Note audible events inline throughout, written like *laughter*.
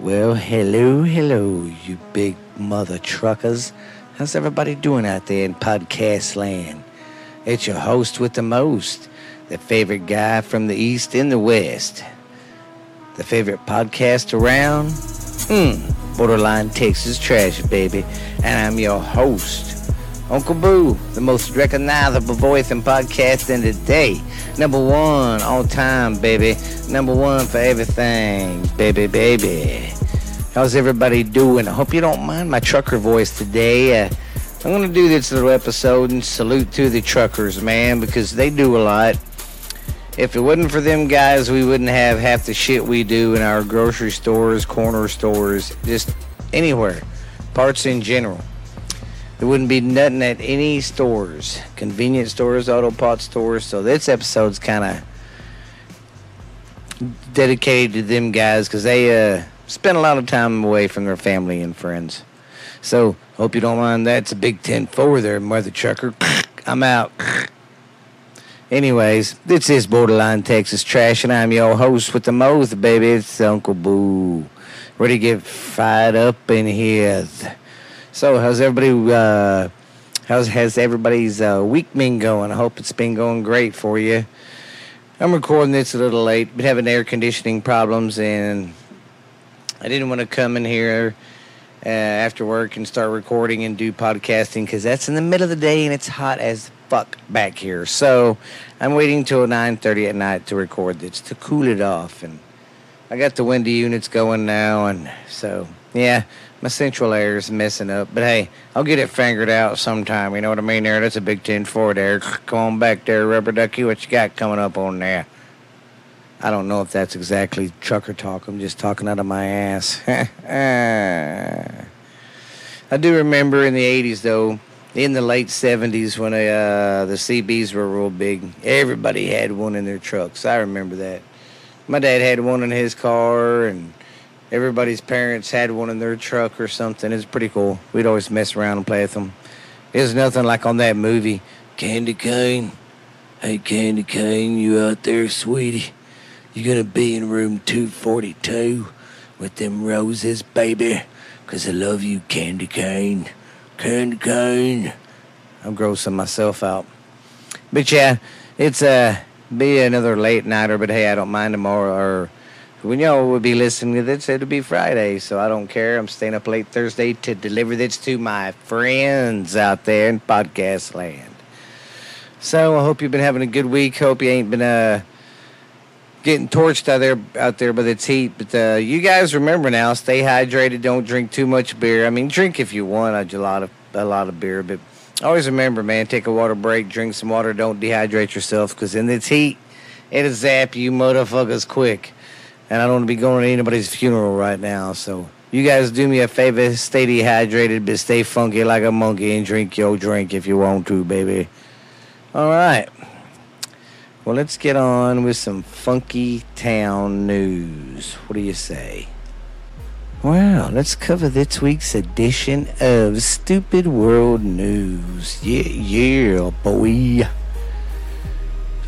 Well, hello, hello, you big mother truckers. How's everybody doing out there in podcast land? It's your host with the most, the favorite guy from the east and the west. The favorite podcast around? Hmm, Borderline Texas Trash, baby. And I'm your host, Uncle Boo, the most recognizable voice in podcasting today. Number one all time, baby. Number one for everything, baby, baby. How's everybody doing? I hope you don't mind my trucker voice today. Uh, I'm going to do this little episode and salute to the truckers, man, because they do a lot. If it wasn't for them guys, we wouldn't have half the shit we do in our grocery stores, corner stores, just anywhere. Parts in general. There wouldn't be nothing at any stores, convenience stores, auto parts stores. So this episode's kind of dedicated to them guys because they uh, spend a lot of time away from their family and friends. So hope you don't mind That's a big 10-4 there, mother trucker. *laughs* I'm out. *laughs* Anyways, this is Borderline Texas Trash, and I'm your host with the most, baby. It's Uncle Boo. Ready to get fired up in here. So, how's everybody? Uh, how's has everybody's uh, week been going? I hope it's been going great for you. I'm recording this a little late, been having air conditioning problems, and I didn't want to come in here uh, after work and start recording and do podcasting because that's in the middle of the day and it's hot as fuck back here. So I'm waiting till 9:30 at night to record this to cool it off, and I got the windy units going now, and so yeah, my central air is messing up. But hey, I'll get it fingered out sometime. You know what I mean? There, that's a big ten four there. Come on back there, rubber ducky. What you got coming up on there? I don't know if that's exactly trucker talk. I'm just talking out of my ass. *laughs* I do remember in the 80s, though, in the late 70s when uh, the CBs were real big, everybody had one in their trucks. I remember that. My dad had one in his car, and everybody's parents had one in their truck or something. It's pretty cool. We'd always mess around and play with them. It's nothing like on that movie, Candy Cane. Hey, Candy Cane, you out there, sweetie? You gonna be in room 242 with them roses, baby? 'Cause I love you, Candy Cane. Candy Cane. I'm grossing myself out. But yeah, it's uh, be another late nighter, but hey, I don't mind tomorrow or when y'all would be listening to this, it'll be Friday, so I don't care. I'm staying up late Thursday to deliver this to my friends out there in podcast land. So I hope you've been having a good week. Hope you ain't been uh getting torched out there out there by this heat. But uh, you guys remember now, stay hydrated. Don't drink too much beer. I mean, drink if you want a lot of a lot of beer, but always remember, man, take a water break, drink some water. Don't dehydrate yourself because in this heat, it'll zap you motherfuckers quick. And I don't want to be going to anybody's funeral right now, so. You guys do me a favor, stay dehydrated, but stay funky like a monkey and drink your drink if you want to, baby. All right. Well, let's get on with some funky town news. What do you say? Well, let's cover this week's edition of Stupid World News. Yeah, yeah, boy.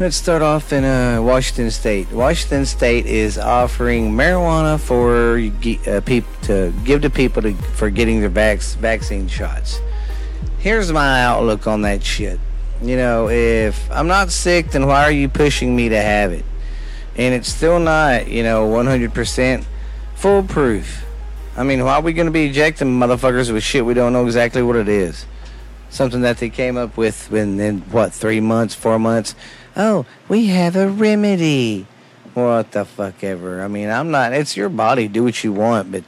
Let's start off in uh, Washington State. Washington State is offering marijuana for uh, to give to people to, for getting their vac- vaccine shots. Here's my outlook on that shit. You know, if I'm not sick, then why are you pushing me to have it? And it's still not, you know, 100% foolproof. I mean, why are we going to be ejecting motherfuckers with shit we don't know exactly what it is? Something that they came up with in what, three months, four months? Oh, we have a remedy. What the fuck ever. I mean, I'm not, it's your body. Do what you want, but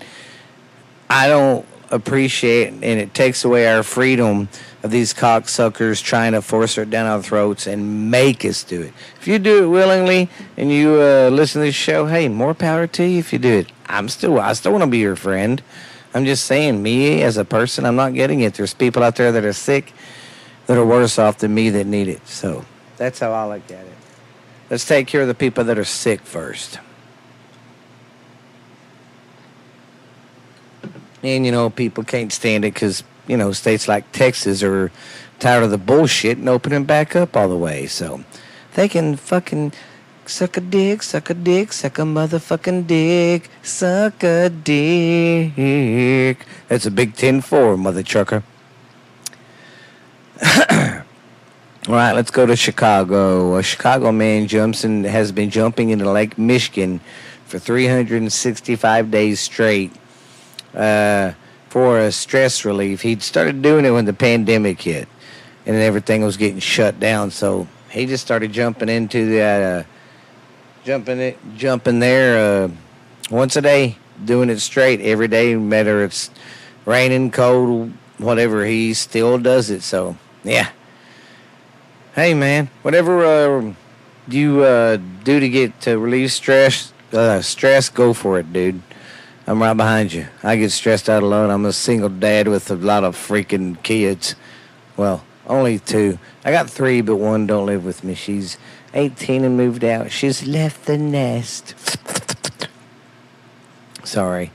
I don't appreciate, and it takes away our freedom of these cocksuckers trying to force it down our throats and make us do it. If you do it willingly and you uh, listen to this show, hey, more power to you if you do it. I'm still, I still want to be your friend. I'm just saying, me as a person, I'm not getting it. There's people out there that are sick that are worse off than me that need it. So that's how I look at it. Let's take care of the people that are sick first. And, you know, people can't stand it because, you know, states like Texas are tired of the bullshit and opening back up all the way. So they can fucking suck a dick, suck a dick, suck a motherfucking dick, suck a dick. That's a Big Ten 4, mother trucker. *laughs* All right, let's go to Chicago. A Chicago man jumps and has been jumping into Lake Michigan for 365 days straight uh, for a stress relief. He started doing it when the pandemic hit and everything was getting shut down. So he just started jumping into that, uh, jumping it, jumping there uh, once a day, doing it straight every day, no matter if it's raining, cold, whatever. He still does it. So yeah hey man, whatever uh, you uh, do to get to relieve stress, uh, stress, go for it, dude. I'm right behind you. I get stressed out alone. I'm a single dad with a lot of freaking kids. Well, only two. I got three, but one don't live with me. She's 18 and moved out. She's left the nest. Sorry.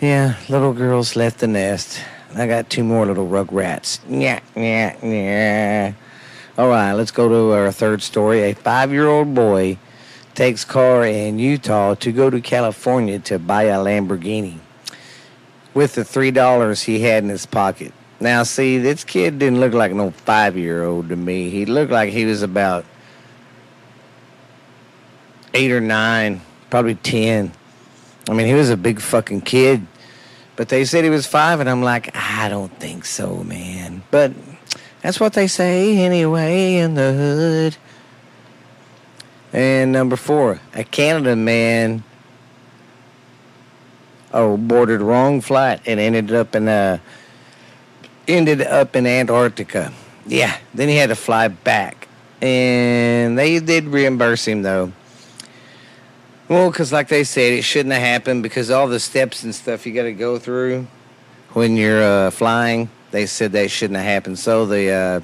Yeah, little girl's left the nest. I got two more little rugrats. Yeah, yeah, yeah. All right, let's go to our third story. A five year old boy takes car in Utah to go to California to buy a Lamborghini with the three dollars he had in his pocket. Now, see, this kid didn't look like no five year old to me. He looked like he was about eight or nine, probably ten. I mean, he was a big fucking kid. But they said he was five, and I'm like, I don't think so, man. But that's what they say anyway in the hood. And number four, a Canada man oh boarded wrong flight and ended up in uh ended up in Antarctica. Yeah, then he had to fly back, and they did reimburse him though. Well, because like they said, it shouldn't have happened because all the steps and stuff you got to go through when you're uh, flying, they said that shouldn't have happened. So the uh,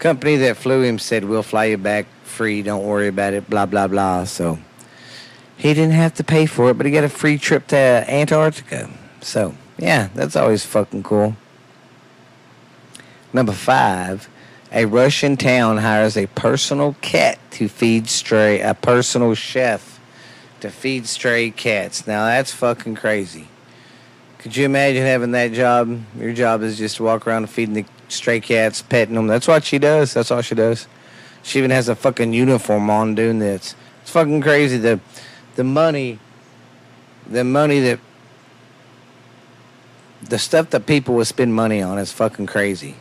company that flew him said, "We'll fly you back free. Don't worry about it." Blah blah blah. So he didn't have to pay for it, but he got a free trip to Antarctica. So yeah, that's always fucking cool. Number five, a Russian town hires a personal cat to feed stray a personal chef to feed stray cats. Now that's fucking crazy. Could you imagine having that job? Your job is just to walk around feeding the stray cats, petting them. That's what she does. That's all she does. She even has a fucking uniform on doing this. It's fucking crazy. The the money, the money that the stuff that people would spend money on is fucking crazy.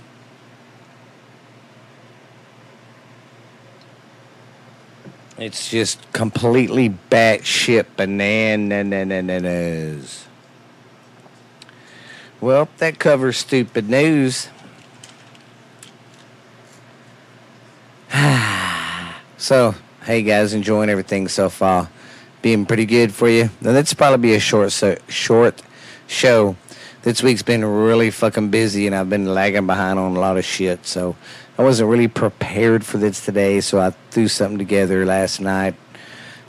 It's just completely batshit bananas. Well, that covers stupid news. *sighs* so, hey guys, enjoying everything so far. Being pretty good for you. Now, that's probably be a short, so, short show. This week's been really fucking busy, and I've been lagging behind on a lot of shit. So, I wasn't really prepared for this today, so I threw something together last night.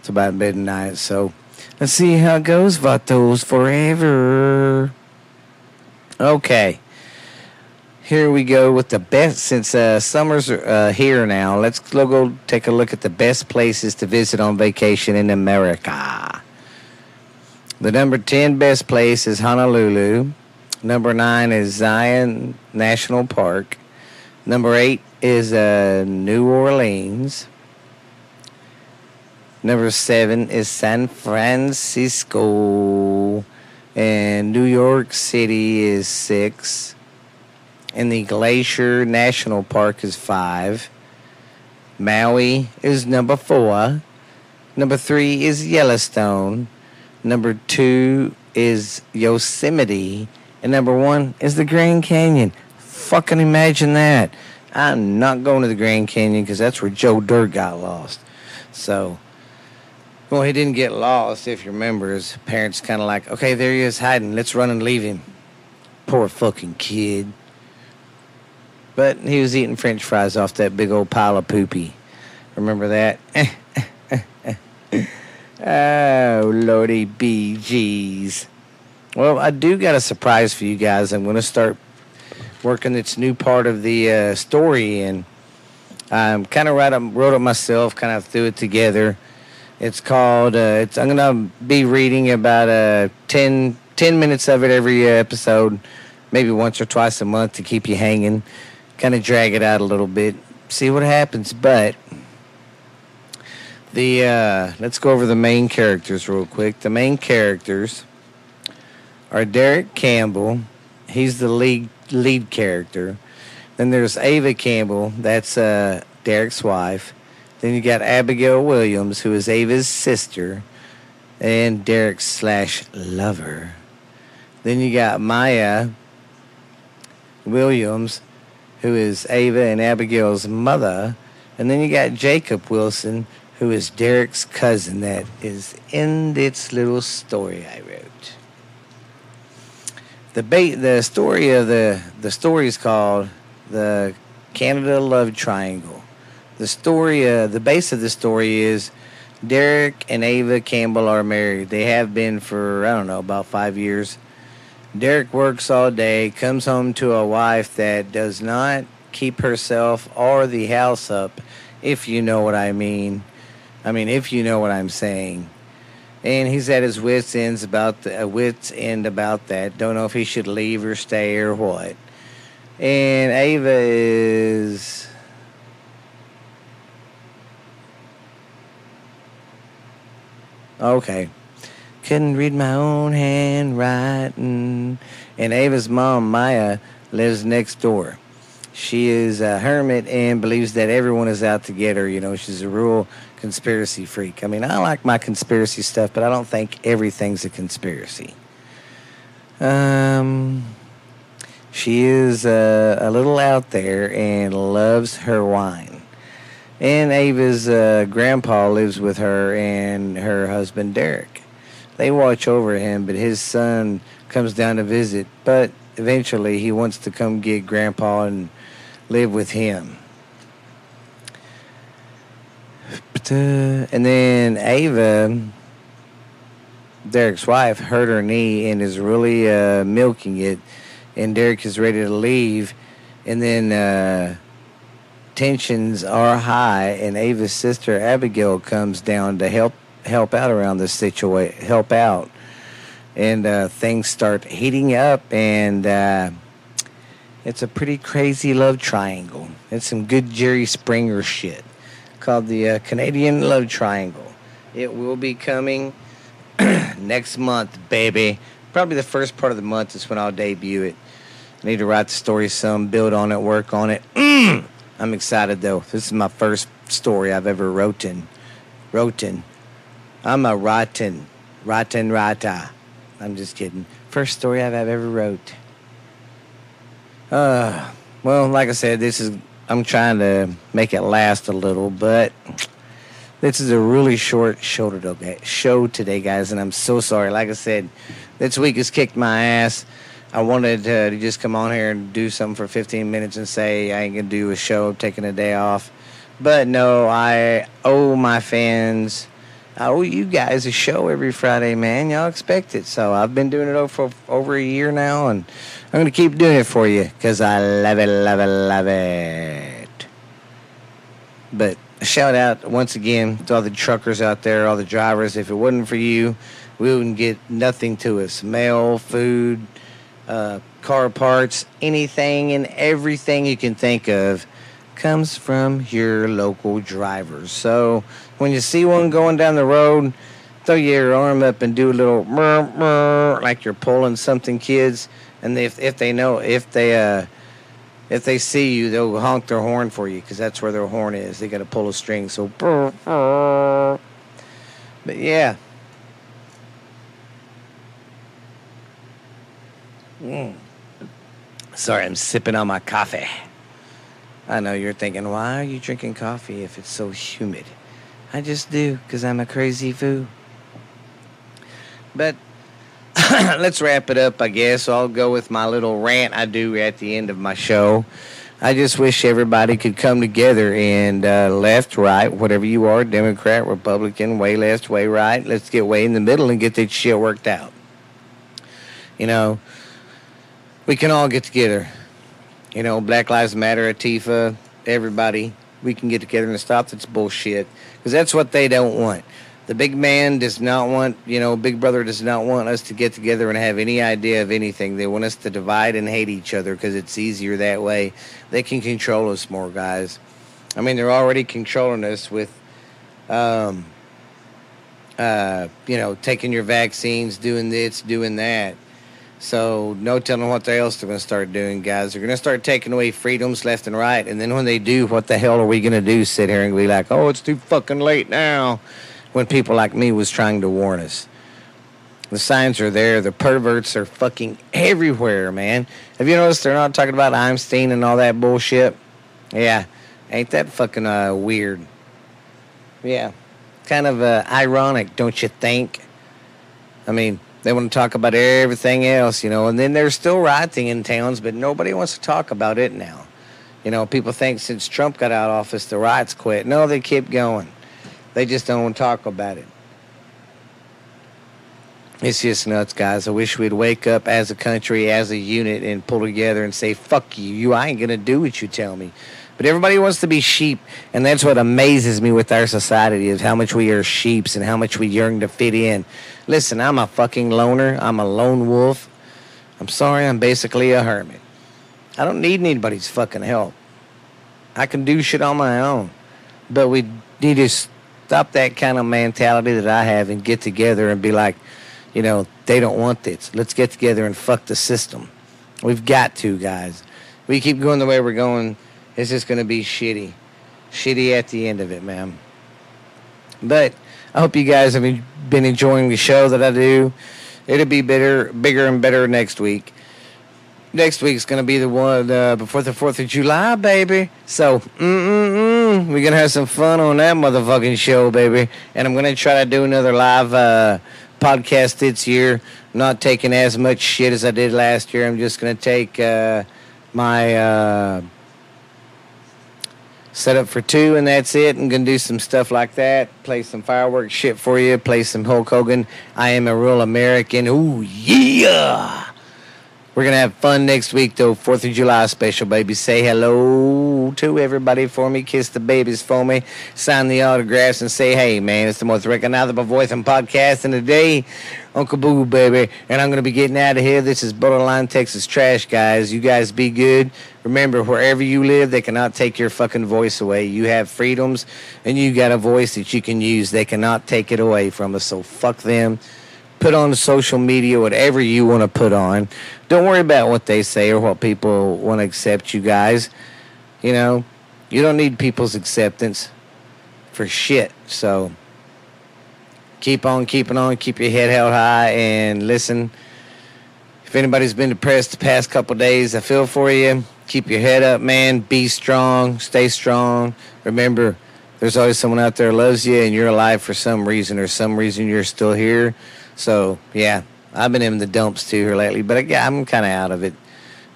It's about midnight, so let's see how it goes. Vatos forever. Okay. Here we go with the best since uh, summer's uh, here now. Let's go take a look at the best places to visit on vacation in America. The number 10 best place is Honolulu. Number 9 is Zion National Park. Number eight is uh, New Orleans. Number seven is San Francisco. And New York City is six. And the Glacier National Park is five. Maui is number four. Number three is Yellowstone. Number two is Yosemite. And number one is the Grand Canyon fucking imagine that. I'm not going to the Grand Canyon because that's where Joe Dirt got lost. So, well, he didn't get lost, if you remember. His parents kind of like, okay, there he is hiding. Let's run and leave him. Poor fucking kid. But he was eating french fries off that big old pile of poopy. Remember that? *laughs* oh, Lordy B. G's. Well, I do got a surprise for you guys. I'm going to start working its new part of the uh, story, and I um, kind of wrote it, wrote it myself, kind of threw it together. It's called. Uh, it's. I'm gonna be reading about uh, 10, 10 minutes of it every uh, episode, maybe once or twice a month to keep you hanging. Kind of drag it out a little bit, see what happens. But the uh, let's go over the main characters real quick. The main characters are Derek Campbell. He's the lead lead character. Then there's Ava Campbell. That's uh, Derek's wife. Then you got Abigail Williams, who is Ava's sister and Derek slash lover. Then you got Maya Williams, who is Ava and Abigail's mother. And then you got Jacob Wilson, who is Derek's cousin. That is in this little story I wrote. The ba- the story of the the story is called the Canada Love Triangle. The story, uh, the base of the story is Derek and Ava Campbell are married. They have been for, I don't know, about five years. Derek works all day, comes home to a wife that does not keep herself or the house up, if you know what I mean. I mean, if you know what I'm saying. And he's at his wits ends about the uh, wits end about that. Don't know if he should leave or stay or what. And Ava is Okay. Couldn't read my own handwriting. And Ava's mom, Maya, lives next door. She is a hermit and believes that everyone is out to get her. You know, she's a real conspiracy freak. I mean, I like my conspiracy stuff, but I don't think everything's a conspiracy. Um, she is uh, a little out there and loves her wine. And Ava's uh, grandpa lives with her and her husband Derek. They watch over him, but his son comes down to visit. But eventually, he wants to come get grandpa and live with him. And then Ava, Derek's wife, hurt her knee and is really uh, milking it. And Derek is ready to leave. And then uh, tensions are high, and Ava's sister Abigail comes down to help help out around this situation, help out, and uh, things start heating up, and uh, it's a pretty crazy love triangle. It's some good Jerry Springer shit called the uh, Canadian Love Triangle. It will be coming *clears throat* next month, baby. Probably the first part of the month is when I'll debut it. I need to write the story some, build on it, work on it. *clears throat* I'm excited though. This is my first story I've ever wrote written. Wrote I'm a rotten, rotten rata. I'm just kidding. First story I've ever wrote. Uh, well, like I said, this is I'm trying to make it last a little, but this is a really short show today, show today, guys, and I'm so sorry. Like I said, this week has kicked my ass. I wanted to, to just come on here and do something for 15 minutes and say I ain't gonna do a show, I'm taking a day off. But no, I owe my fans, I owe you guys a show every Friday, man. Y'all expect it. So I've been doing it for over a year now, and I'm gonna keep doing it for you because I love it, love it, love it. But shout out once again to all the truckers out there, all the drivers. If it wasn't for you, we wouldn't get nothing to us. Mail, food uh, car parts, anything and everything you can think of comes from your local drivers. So when you see one going down the road, throw your arm up and do a little murr, murr, like you're pulling something, kids. And if if they know if they uh, if they see you, they'll honk their horn for you because that's where their horn is. They got to pull a string. So, but yeah, Mm. Sorry, I'm sipping on my coffee. I know you're thinking, why are you drinking coffee if it's so humid? I just do, because I'm a crazy foo. But *clears throat* let's wrap it up, I guess. I'll go with my little rant I do at the end of my show. I just wish everybody could come together and uh, left, right, whatever you are, Democrat, Republican, way left, way right. Let's get way in the middle and get that shit worked out. You know, we can all get together. You know, Black Lives Matter, Antifa, everybody. we can get together and stop this bullshit because that's what they don't want. The big man does not want, you know, Big Brother does not want us to get together and have any idea of anything. They want us to divide and hate each other because it's easier that way. They can control us more, guys. I mean, they're already controlling us with, um, uh, you know, taking your vaccines, doing this, doing that. So no telling what else they're going to start doing, guys. They're going to start taking away freedoms left and right, and then when they do, what the hell are we going to do? Sit here and be like, "Oh, it's too fucking late now," when people like me was trying to warn us. The signs are there. The perverts are fucking everywhere, man. Have you noticed they're not talking about Epstein and all that bullshit? Yeah, ain't that fucking uh, weird? Yeah, kind of uh, ironic, don't you think? I mean, they want to talk about everything else, you know, and then there's still rioting in towns, but nobody wants to talk about it now. You know, people think since Trump got out of office, the riots quit. No, they keep going. They just don't want to talk about it. It's just nuts, guys. I wish we'd wake up as a country, as a unit, and pull together and say, fuck you. You, I ain't going to do what you tell me. But everybody wants to be sheep, and that's what amazes me with our society is how much we are sheeps and how much we yearn to fit in. Listen, I'm a fucking loner. I'm a lone wolf. I'm sorry, I'm basically a hermit. I don't need anybody's fucking help. I can do shit on my own. But we need to stop that kind of mentality that I have and get together and be like, you know, they don't want this. Let's get together and fuck the system. We've got to, guys. We keep going the way we're going it's just going to be shitty. Shitty at the end of it, man. But I hope you guys have been enjoying the show that I do. It'll be better, bigger and better next week. Next week's going to be the one uh, before the 4th of July, baby. So, mm-mm-mm. we're going to have some fun on that motherfucking show, baby. And I'm going to try to do another live uh, podcast this year. not taking as much shit as I did last year. I'm just going to take uh, my uh, set up for two and that's it. I'm gonna do some stuff like that. Play some fireworks shit for you. Play some Hulk Hogan. I am a real American. Ooh yeah. We're gonna have fun next week though. Fourth of July special, baby. Say hello to everybody for me. Kiss the babies for me. Sign the autographs and say, hey man, it's the most recognizable voice and podcast in the day. Uncle Boo, baby. And I'm going to be getting out of here. This is Borderline Texas Trash, guys. You guys be good. Remember, wherever you live, they cannot take your fucking voice away. You have freedoms, and you got a voice that you can use. They cannot take it away from us. So fuck them. Put on social media whatever you want to put on. Don't worry about what they say or what people want to accept you guys. You know, you don't need people's acceptance for shit. So keep on keeping on, keep your head held high, and listen. If anybody's been depressed the past couple days, I feel for you. Keep your head up, man. Be strong. Stay strong. Remember, there's always someone out there loves you, and you're alive for some reason, or some reason you're still here. So, yeah, I've been in the dumps too here lately, but I, I'm kind of out of it.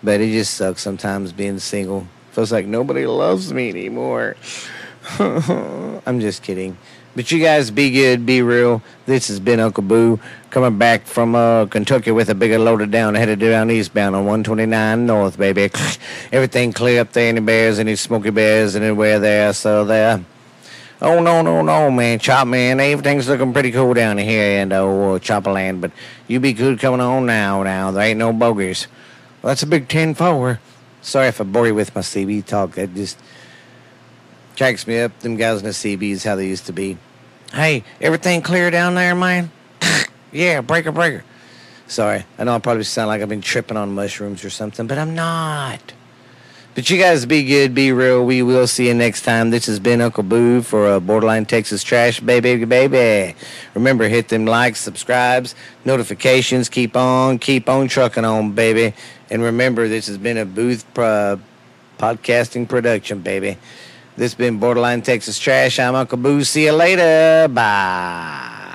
But it just sucks sometimes being single. Feels like nobody loves me anymore. *laughs* I'm just kidding. But you guys be good, be real. This has been Uncle Boo coming back from uh, Kentucky with a bigger loaded down, headed down eastbound on 129 North, baby. *sniffs* Everything clear up there, any bears, any smoky bears, anywhere there, so there. Oh, no, no, no, man. Chop, man. Everything's looking pretty cool down here in oh, Chopper Land, but you be good coming on now, now. There ain't no bogeys. Well, that's a big 10 4. Sorry if I bore you with my CB talk. I just cracks me up. Them guys in the CBs, how they used to be. Hey, everything clear down there, man? *laughs* yeah, breaker, breaker. Sorry, I know I probably sound like I've been tripping on mushrooms or something, but I'm not. But you guys be good, be real. We will see you next time. This has been Uncle Boo for a Borderline Texas Trash, baby, baby. Remember, hit them likes, subscribes, notifications. Keep on, keep on trucking on, baby. And remember, this has been a Booth uh, podcasting production, baby. This has been Borderline Texas Trash. I'm Uncle Boo. See you later. Bye.